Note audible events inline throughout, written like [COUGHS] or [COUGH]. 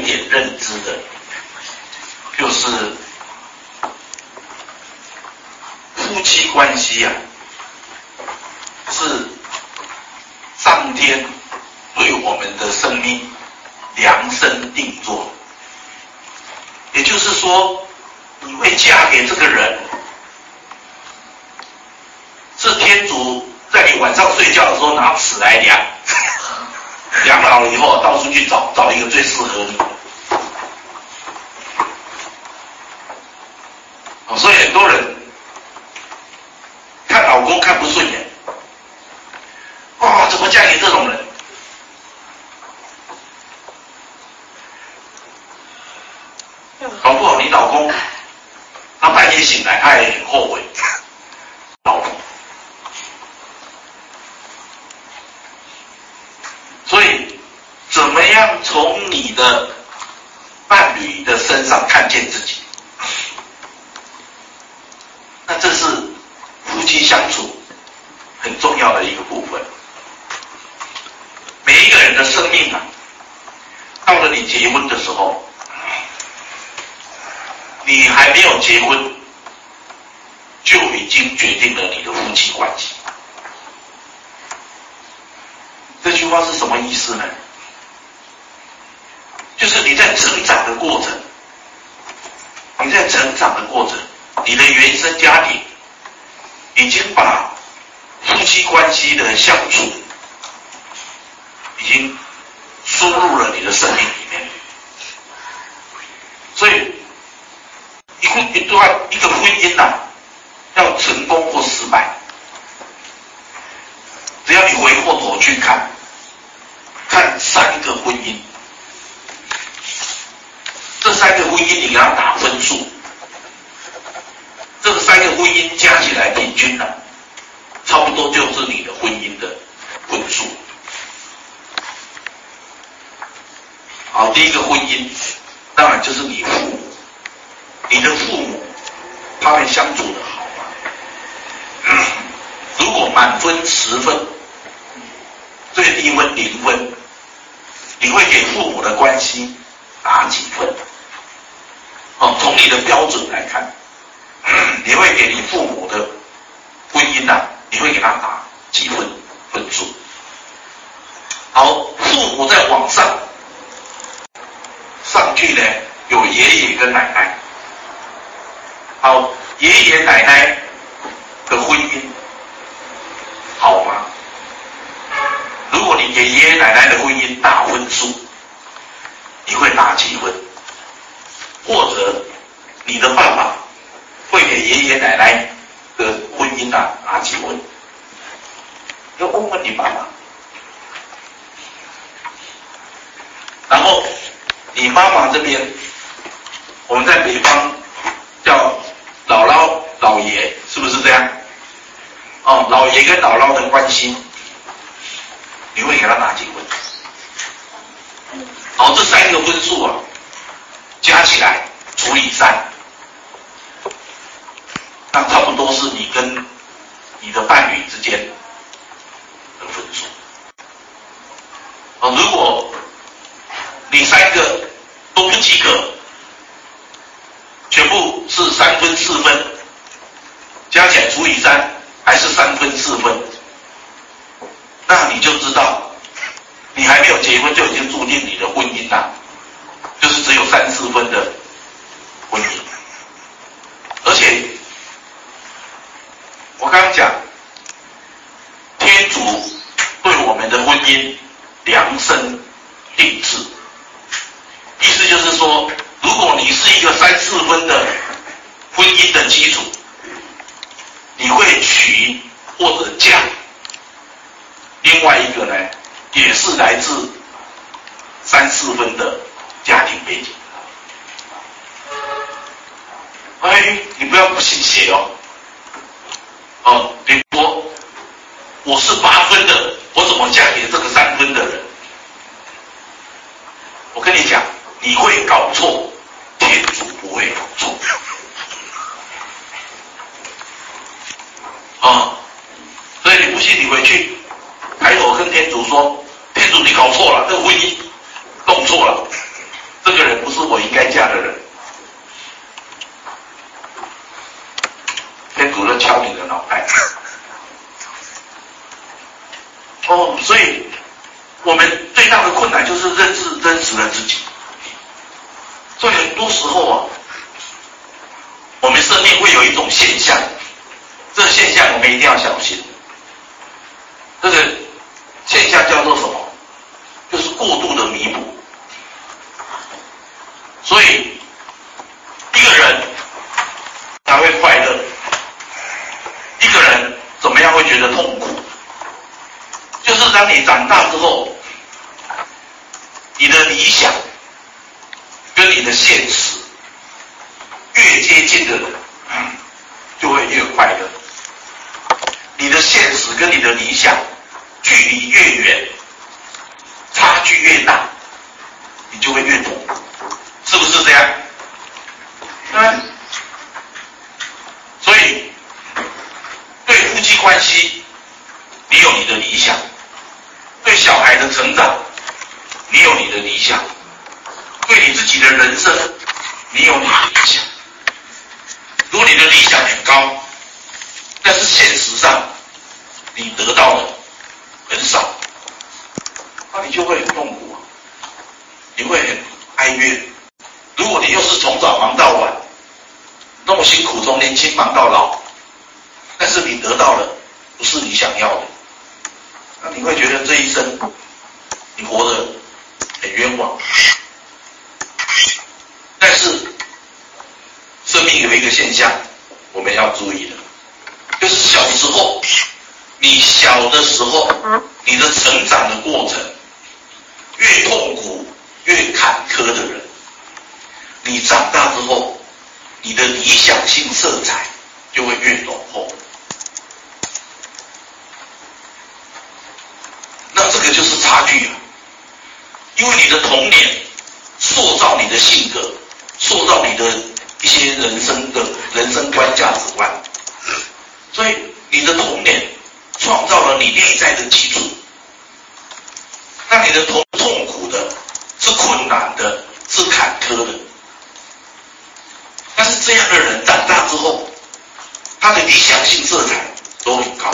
一点认知的，就是夫妻关系啊，是上天对我们的生命量身定做。也就是说，你会嫁给这个人，是天主在你晚上睡觉的时候拿尺来量。老了以后，到处去找找一个最适合你。的，所以很多人看老公看不顺眼，哇，怎么嫁给这种人？搞不好你老公他半夜醒来，他也很后悔。从你的伴侣的身上看见自己，那这是夫妻相处很重要的一个部分。每一个人的生命啊，到了你结婚的时候，你还没有结婚，就已经决定了你的夫妻关系。这句话是什么意思呢？你在成长的过程，你在成长的过程，你的原生家庭已经把夫妻关系的相处，已经输入了你的生命里面。所以，一婚一段一个婚姻呐、啊，要成功或失败，只要你回过头去看，看三个婚姻。这三个婚姻你给他打分数，这个三个婚姻加起来平均呢、啊，差不多就是你的婚姻的分数。第一个婚姻，当然就是你父母，你的父母他们相处的好吗？如果满分十分，最低分零分，你会给父母的关系打几分？哦，从你的标准来看，[CLEARS THROAT] 你会给你父母的婚姻呐、你会给他打几分分数？好，父母在网上去呢，有爷爷跟奶奶。好，爷爷奶奶的婚姻好吗？如果你给爷爷奶奶的婚姻打分数，你会打几分？或者你的爸爸会给爷爷奶奶的婚姻啊打几分？要问问你爸爸。然后你妈妈这边，我们在北方叫姥姥姥爷，是不是这样？哦，老爷跟姥姥的关心，你会给他打几分？好，这三个分数啊。加起来除以三，那差不多是你跟你的伴侣之间的分数。啊，如果你三个都不及格，全部是三分四分，加起来除以三还是三分四分，那你就知道，你还没有结婚就已经注定你的婚姻了。就是只有三四分的婚姻，而且我刚刚讲，天主对我们的婚姻量身定制，意思就是说，如果你是一个三四分的婚姻的基础，你会娶或者嫁另外一个呢，也是来自三四分的。家庭背景，哎，你不要不信邪哦。哦，比如说我是八分的，我怎么嫁给这个三分的人？我跟你讲，你会搞错，天主不会搞错。啊、哦，所以你不信，你回去抬头跟天主说：“天主，你搞错了，这个婚姻弄错了。”这个人不是我应该嫁的人。天主任敲你的脑袋。哦，所以我们最大的困难就是认识真实的自己。所以很多时候啊，我们生命会有一种现象，这个现象我们一定要小心。这个现象叫做什么？就是过度的弥补。所以一个人才会快乐，一个人怎么样会觉得痛苦？就是当你长大之后，你的理想。跟你的现实越接近的人，就会越快乐。你的现实跟你的理想距离越远，差距越大，你就会越痛苦，是不是这样？嗯。所以，对夫妻关系，你有你的理想；对小孩的成长，你有你的理想。对你自己人生，你有你的理想。如果你的理想很高，但是现实上你得到的很少，那你就会很痛苦，你会很哀怨。如果你又是从早忙到晚，那么辛苦，从年轻忙到老，但是你得到的不是你想要的，那你会觉得这一生你活得很冤枉。但是，生命有一个现象，我们要注意的，就是小时候，你小的时候，你的成长的过程越痛苦、越坎坷的人，你长大之后，你的理想性色彩就会越浓厚。那这个就是差距啊，因为你的童年塑造你的性格。人生的人生观、价值观，所以你的童年创造了你内在的基础。那你的痛痛苦的，是困难的，是坎坷的。但是这样的人长大之后，他的理想性色彩都很高。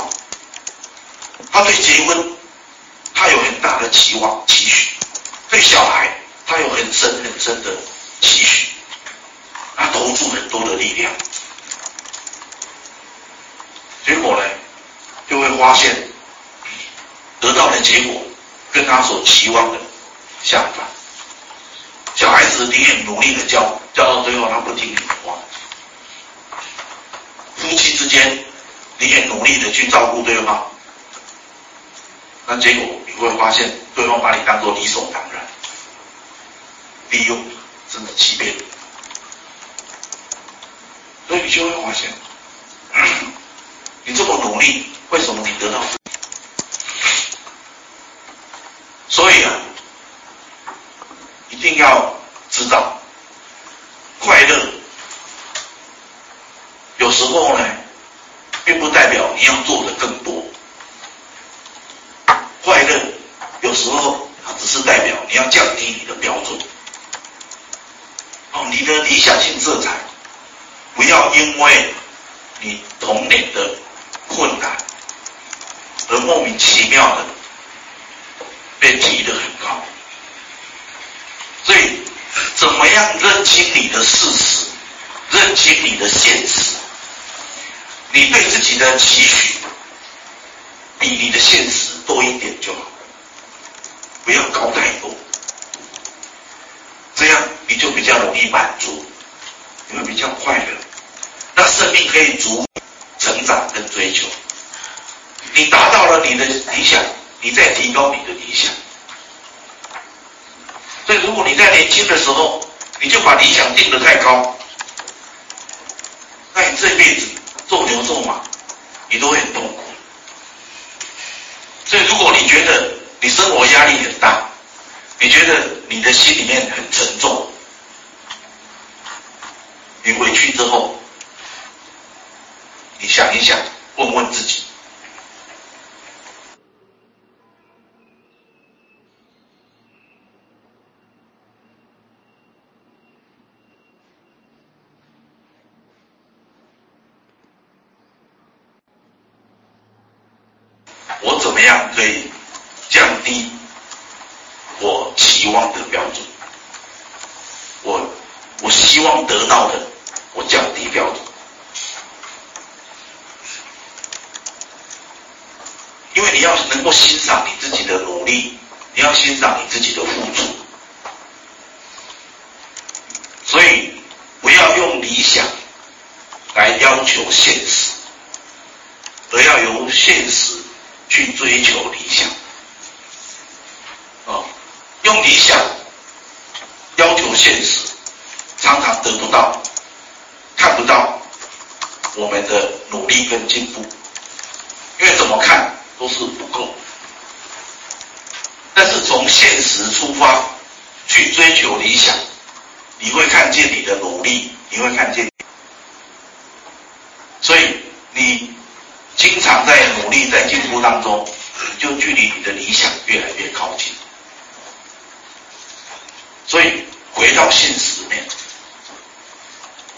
他对结婚，他有很大的期望期许；对小孩，他有很深很深的期许。他投注很多的力量，结果呢，就会发现得到的结果跟他所期望的相反。小孩子你很努力的教，教到最后他不听你的话。夫妻之间你也努力的去照顾对方，那结果你会发现对方把你当做理所当然，利用甚至欺骗。所以你就会发现，[COUGHS] 你这么努力，为什么你得到？所以啊，一定要知道，快乐有时候呢，并不代表你要做的更多。快乐有时候它只是代表你要降低你的标准。哦，你的理想性色彩。不要因为你童年的困难而莫名其妙的被提得很高。所以，怎么样认清你的事实，认清你的现实，你对自己的期许比你的现实多一点就好，不要高太多，这样你就比较容易满足，你会比较快乐。那生命可以逐成长跟追求，你达到了你的理想，你再提高你的理想。所以，如果你在年轻的时候，你就把理想定得太高，那你这辈子做牛做马，你都会很痛苦。所以，如果你觉得你生活压力很大，你觉得你的心里面很沉重，你回去之后。你想一想，问问自己。么样可以降低我期望的标准？我我希望得到的，我降低标准。因为你要能够欣赏你自己的努力，你要欣赏你自己的付出，所以不要用理想来要求现实，而要由现实去追求理想。哦，用理想要求现实，常常得不到，看不到我们的努力跟进步，因为怎么看？都是不够，但是从现实出发去追求理想，你会看见你的努力，你会看见，所以你经常你在进步当中，就距离你的理想越来越靠近。所以回到现实面，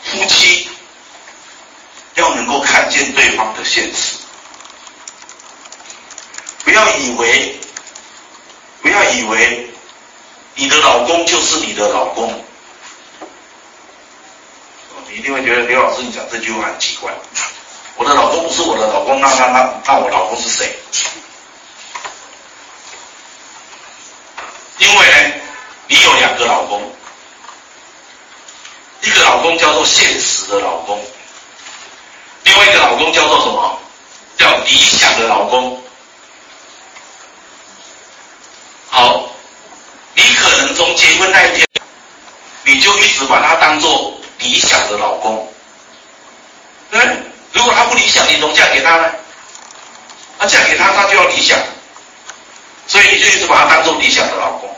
夫妻要能够看见对方的现实。不要以为，不要以为你的老公就是你的老公。你一定会觉得刘老师你讲这句话很奇怪。我的老公不是我的老公，那那那那我老公是谁？因为呢，你有两个老公，一个老公叫做现实的老公，另外一个老公叫做什么？叫理想的老公。好，你可能从结婚那一天，你就一直把他当做理想的老公。对，如果他不理想，你怎么嫁给他呢？那嫁给他，他就要理想，所以你就一直把他当做理想的老公。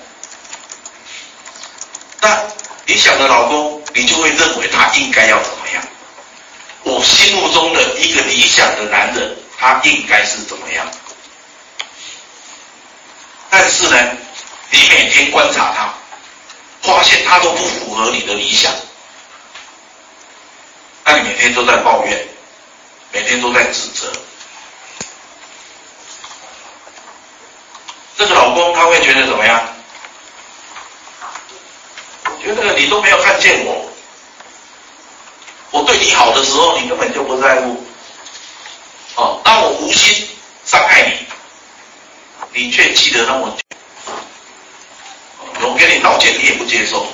那理想的老公，你就会认为他应该要怎么样？我心目中的一个理想的男人，他应该是怎么样？但是呢，你每天观察他，发现他都不符合你的理想，那你每天都在抱怨，每天都在指责，这个老公他会觉得怎么样？觉得你都没有看见我，我对你好的时候，你根本就不在乎，哦，当我无心伤害你。你却记得那么，我给你道歉，你也不接受，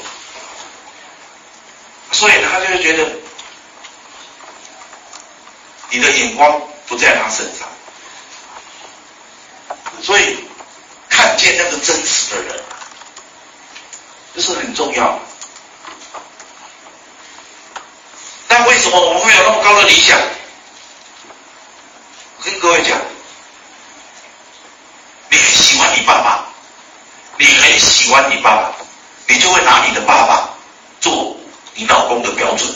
所以他就会觉得你的眼光不在他身上，所以看见那个真实的人，这是很重要。但为什么我们会有那么高的理想？我跟各位讲。你喜欢你爸爸，你很喜欢你爸爸，你就会拿你的爸爸做你老公的标准。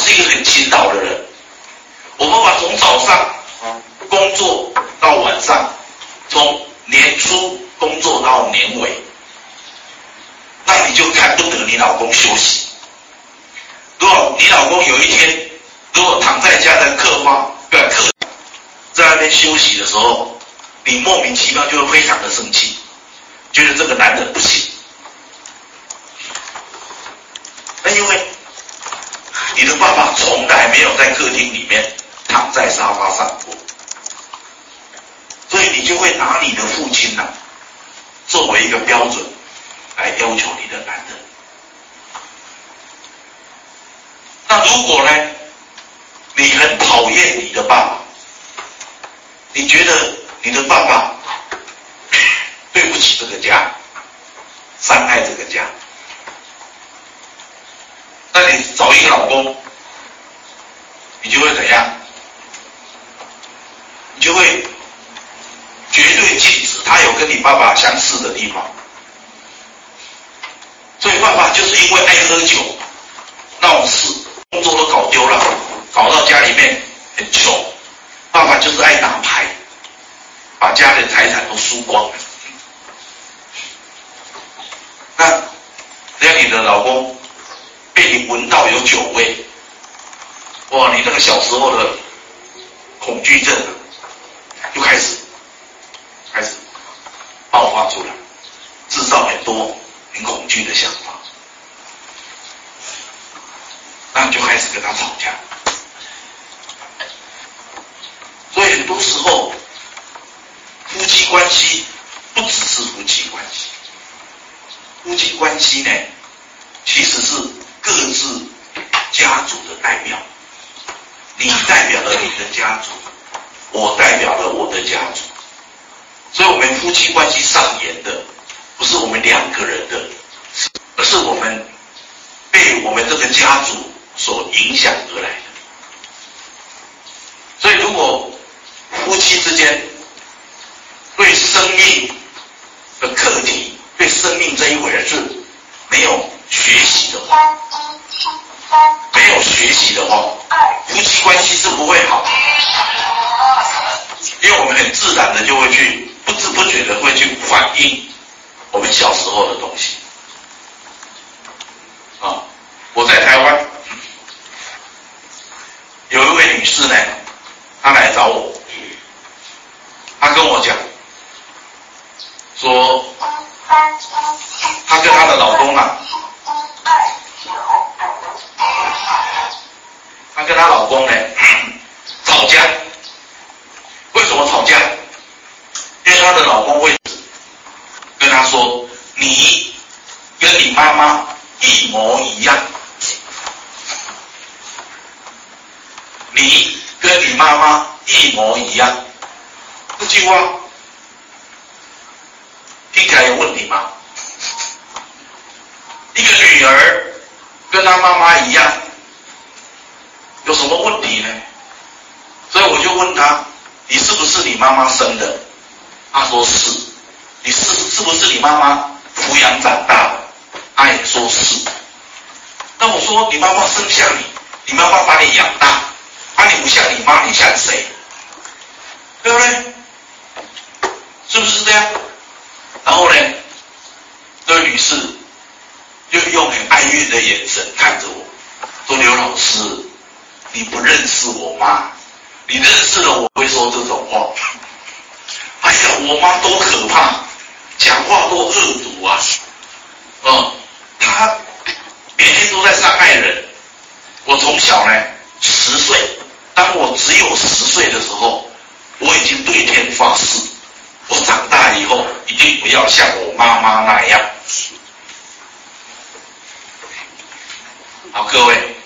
是一个很勤劳的人，我爸爸从早上工作到晚上，从年初工作到年尾，那你就看不得你老公休息。如果你老公有一天如果躺在家的客房，不要客，在那边休息的时候。你莫名其妙就会非常的生气，觉得这个男人不行。那因为你的爸爸从来没有在客厅里面躺在沙发上过，所以你就会拿你的父亲呐、啊、作为一个标准来要求你的男人。那如果呢，你很讨厌你的爸爸，你觉得？你的爸爸 [COUGHS] 对不起这个家，伤害这个家，那你找一个老公，你就会怎样？你就会绝对禁止他有跟你爸爸相似的地方。所以爸爸就是因为爱喝酒、闹事，工作都搞丢了，搞到家里面很穷。爸爸就是爱打牌。把家里的财产都输光了，那只要你的老公被你闻到有酒味，哇，你那个小时候的恐惧症就开始开始爆发出来，制造很多你恐惧的想法。那你就开始跟他吵架。所以很多时候，夫妻关系不只是夫妻关系，夫妻关系呢，其实是各自家族的代表。你代表了你的家族，我代表了我的家族。所以，我们夫妻关系上演的，不是我们两个人的，而是我们被我们这个家族所影响而来的。所以，如果夫妻之间对生命的课题、对生命这一回事没有学习的话，没有学习的话，夫妻关系是不会好，因为我们很自然的就会去。不知不觉的会去反映我们小时候的东西啊！我在台湾有一位女士呢，她来找我，她跟我讲说，她跟她的老公啊，她老公呢吵架，为什么吵架？因为她的老公会跟她说：“你跟你妈妈一模一样，你跟你妈妈一模一样。”这句话听起来有问题吗？一个女儿跟她妈妈一样，么问题呢？所以我就问他：“你是不是你妈妈生的？”他说是，你是是不是你妈妈抚养长大的？他也说是。那我说你妈妈生下你，你妈妈把你养大，啊你不像你妈，你像谁？对不对？是不是这样？然后呢，这位女士就用很哀怨的眼神看着我，说刘老师，你不认识我妈，你认识了我会说这种话。哎呀，我妈多可怕，讲话多恶毒啊！嗯，她每天都在伤害人。我从小呢，十岁，当我只有十岁的时候，我已经对天发誓，我长大以后一定不要像我妈妈那样。好，各位，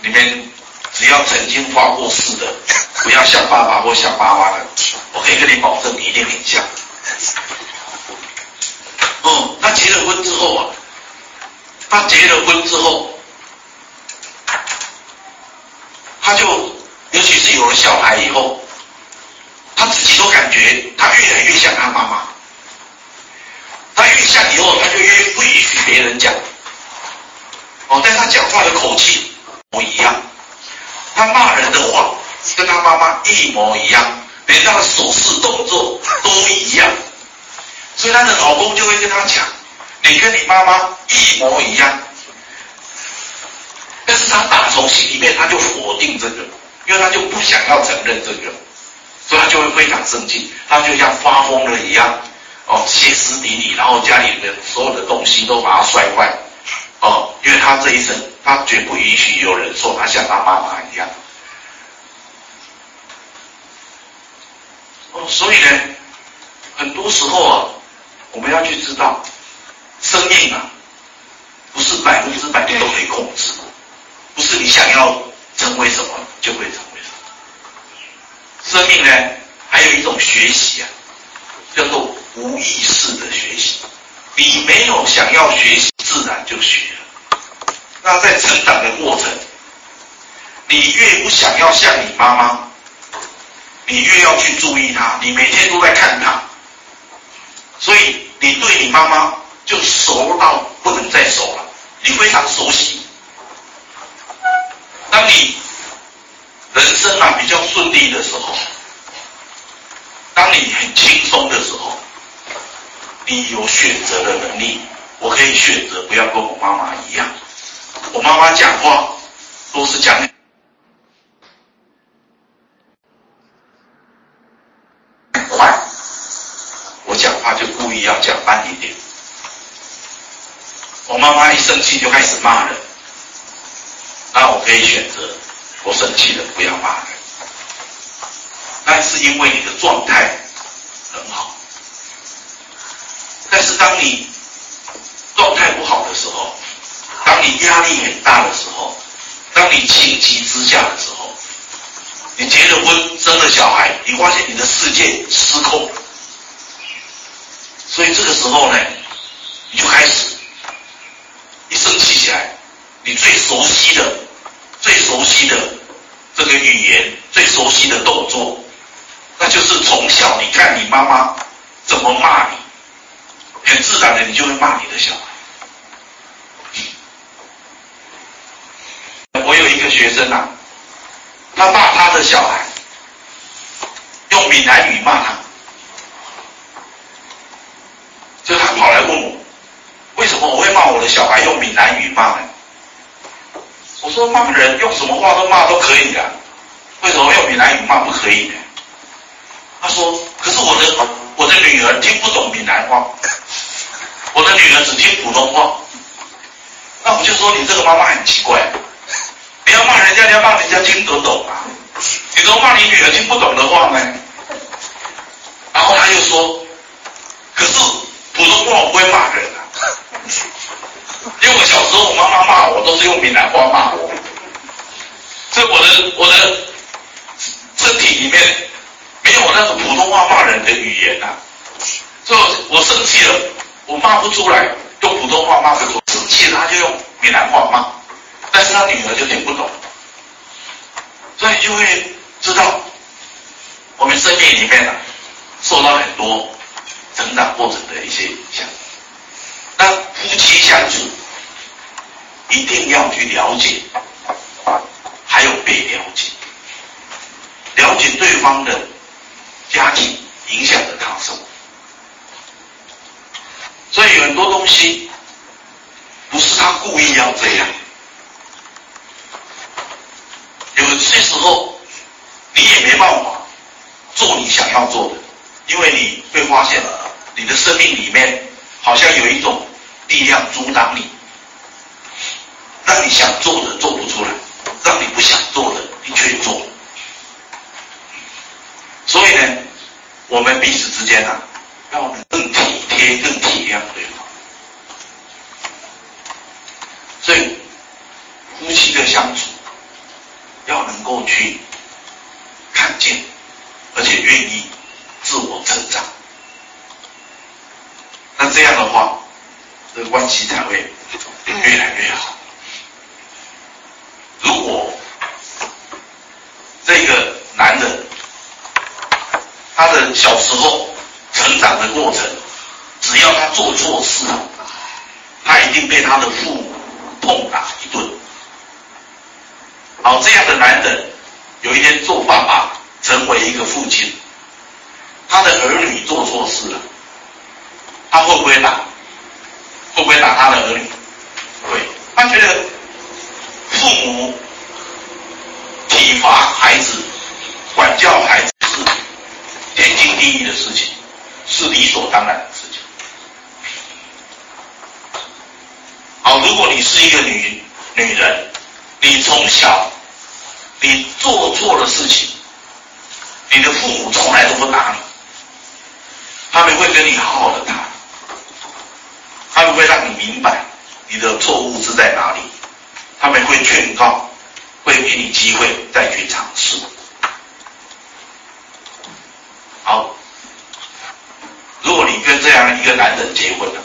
你们只要曾经发过誓的。不要像爸爸或像妈妈的，我可以跟你保证，你一定很像。哦，他结了婚之后啊，他结了婚之后，他就尤其是有了小孩以后，他自己都感觉他越来越像他妈妈。他越像以后，他就越不允许别人讲。哦，但他讲话的口气不一样，他骂人的话。跟他妈妈一模一样，连他的手势动作都一样，所以他的老公就会跟他讲：“你跟你妈妈一模一样。”但是他打从心里面他就否定这个，因为他就不想要承认这个，所以他就会非常生气，他就像发疯了一样，哦，歇斯底里，然后家里面所有的东西都把他摔坏，哦，因为他这一生他绝不允许有人说他像他妈妈一样。哦所以呢，很多时候啊，我们要去知道，生命啊，不是百分之百的都可以控制，不是你想要成为什么就会成为什么。生命呢，还有一种学习啊，叫做无意识的学习。你没有想要学习，自然就学了。那在成长的过程，你越不想要像你妈妈。你越要去注意他，你每天都在看他，所以你对你妈妈就熟到不能再熟了，你非常熟悉。当你人生啊比较顺利的时候，当你很轻松的时候，你有选择的能力，我可以选择不要跟我妈妈一样，我妈妈讲话都是讲话就故意。要讲慢一点，我妈妈一生气就开始骂人，那我可以选择我生气了不要骂人，那是因为你的状态很好。但是当你状态不好的时候，当你压力很大的时候，当你情急之下的时候，你结了婚生了小孩，你发现你的世界失控，所以这个时候呢，你就开始一生气起来，你最熟悉的、最熟悉的这个语言、最熟悉的动作，那就是从小你看你妈妈怎么骂你。很自然的，你就会骂你的小孩。我有一个学生啊，他骂他的小孩，用闽南语骂他，就他跑来问我，为什么我会骂我的小孩用闽南语骂呢？我说骂人用什么话都骂都可以的，为什么用闽南语骂不可以呢？他说，可是我的我的女儿听不懂闽南话。我的女儿只听普通话，那我就说你这个妈妈很奇怪，你要骂人家，你要骂人家听得懂啊，你都骂你女儿听不懂的话呢？然后他又说，可是普通话我不会骂人啊，因为我小时候我妈妈骂我都是用闽南话骂我，所以我的我的身体里面没有那种普通话骂人的语言啊，所以我生气了。我骂不出来，用普通话骂不出，生气他就用闽南话骂，但是他女儿就听不懂，所以就会知道我们生命里面呢、啊，受到很多成长过程的一些影响。那夫妻相处一定要去了解，还有被了解，了解对方的家庭影响着他生活。所以很多东西不是他故意要这样，有这时候你也没办法做你想要做的，因为你会发现你的生命里面好像有一种力量阻挡你，让你想做的做不出来，让你不想做的你却做。所以呢，我们彼此之间呢、啊，要更体贴、更体谅对方。所以，夫妻的相处够去看见，而且愿意自我成长。那这样的话，这个关系才会越来越好。如果这个男人他的小时候成长的过程，只要他做错事，他一定被他的父母痛打。这样的男人有一天做爸爸，成为一个父亲，他的儿女做错事了，他会不会打？会不会打他的儿女？会。他觉得父母体罚孩子、管教孩子是天经地义的事情，是理所当然的事情。好，如果你是一个女女人，你从小你做错了事情，你的父母从来都不打你，他们会跟你好好的谈，他们会让你明白你的错误是在哪里，他们会劝告，会给你机会再去尝试。好，如果你跟这样一个男人结婚了。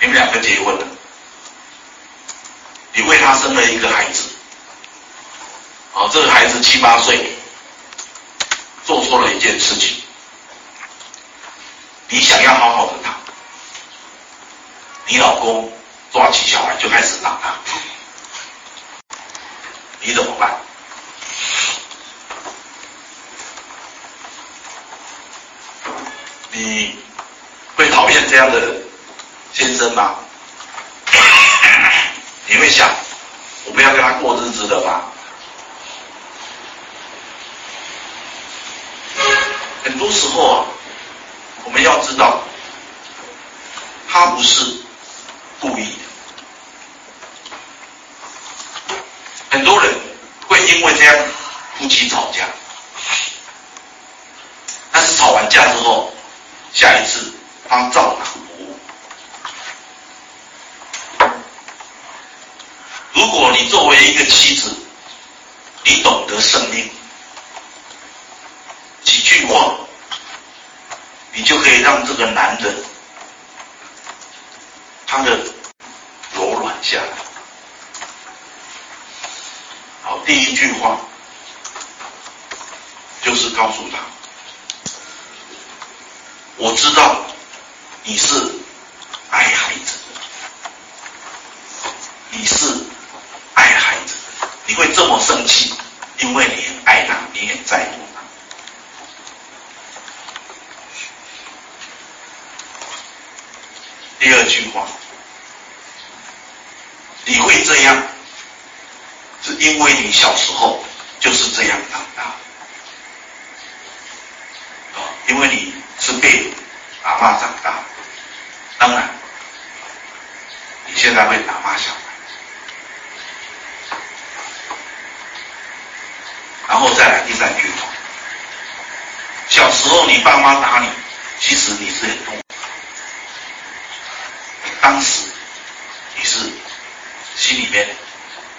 你们两个结婚了，你为他生了一个孩子，哦，这个孩子七八岁，做错了一件事情，你想要好好的打，你老公抓起小孩就开始打他，你怎么办？你会讨厌这样的？先生吗？[COUGHS] 你会想，我不要跟他过日子的吧？很多时候啊，我们要知道，他不是故意的。很多人会因为这样夫妻吵架，但是吵完架之后，下一次他照拿不误。如果你作为一个妻子，你懂得生命，几句话，你就可以让这个男人他的柔软下来。好，第一句话就是告诉他，我知道你是爱孩子的，你是。你会这么生气，因为你爱他，你也在乎他。第二句话，你会这样，是因为你小时候就是这样长大，啊，因为你是被阿嬷长大，当然，你现在会打骂小孩。然后再来第三句话，小时候你爸妈打你，其实你是很痛苦。当时你是心里面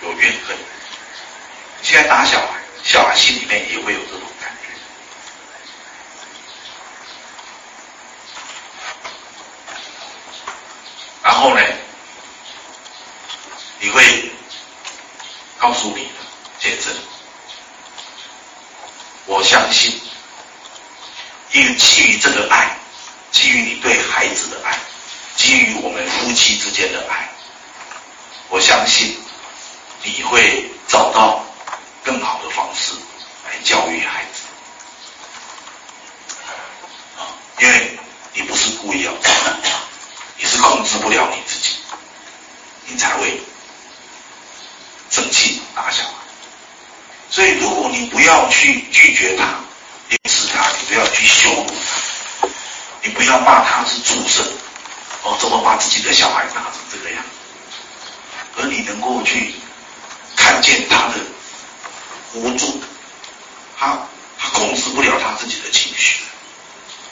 有怨恨，现在打小孩，小孩心里面也会有这种感觉。然后呢，你会告诉你的见证。我相信，因为基于这个爱，基于你对孩子的爱，基于我们夫妻之间的爱，我相信你会找到更好的方式来教育孩子。啊，因为你不是故意要这样，你是控制不了你自己，你才会生气打小孩。所以，如果你不要去拒绝他，你是他，你不要去羞辱他，你不要骂他是畜生，哦，怎么把自己的小孩打成这个样？而你能够去看见他的无助，他他控制不了他自己的情绪，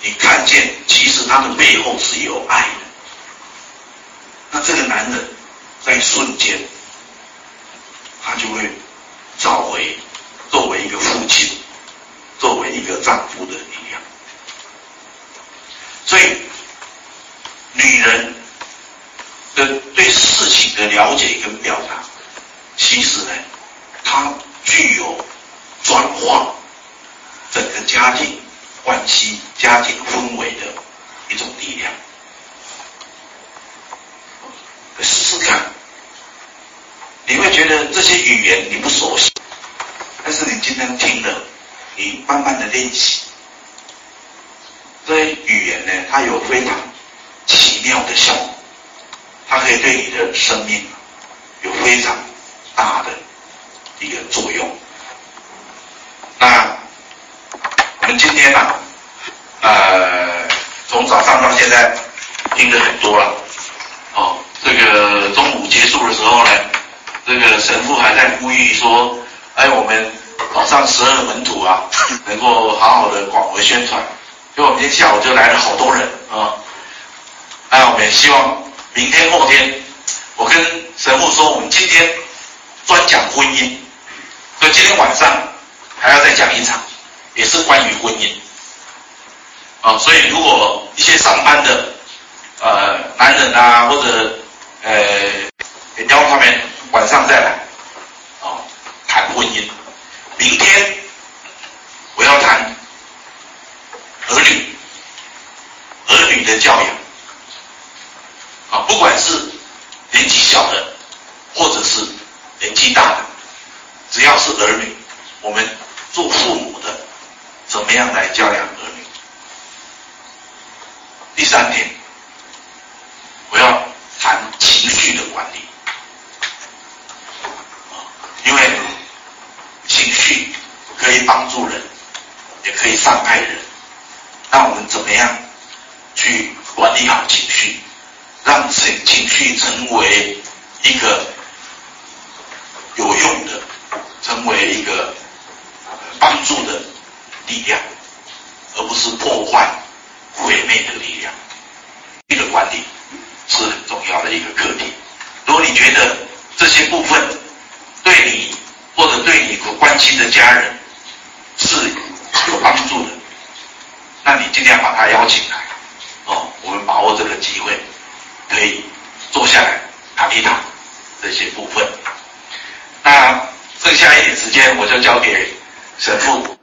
你看见其实他的背后是有爱的，那这个男人在瞬间，他就会找回。作为一个父亲，作为一个丈夫的力量，所以女人的对事情的了解跟表达，其实呢，它具有转化整个家庭关系、家庭氛围的一种力量。试试看，你会觉得这些语言你不熟悉。但是你今天听了，你慢慢的练习，这些语言呢，它有非常奇妙的效果，它可以对你的生命有非常大的一个作用。那我们今天呢、啊，呃，从早上到现在听的很多了，哦，这个中午结束的时候呢，这个神父还在呼吁说。哎，我们早上十二门徒啊，能够好好的广为宣传，所以我们今天下午就来了好多人啊。那，我们也希望明天后天，我跟神父说，我们今天专讲婚姻，所以今天晚上还要再讲一场，也是关于婚姻。啊，所以如果一些上班的呃男人啊，或者呃，也邀他们晚上再来。啊谈婚姻，明天我要谈儿女，儿女的教养。啊，不管是年纪小的，或者是年纪大的，只要是儿女，我们做父母的，怎么样来教养儿女？第三点，我要谈情绪的管理。因为情绪可以帮助人，也可以伤害人。那我们怎么样去管理好情绪，让整情绪成为一个有用的，成为一个帮助的力量，而不是破坏、毁灭的力量。这个管理是很重要的一个课题。如果你觉得这些部分对你或者对你所关心的家人是有帮助的，那你尽量把他邀请来。哦，我们把握这个机会，可以坐下来谈一谈这些部分。那剩下一点时间，我就交给神父。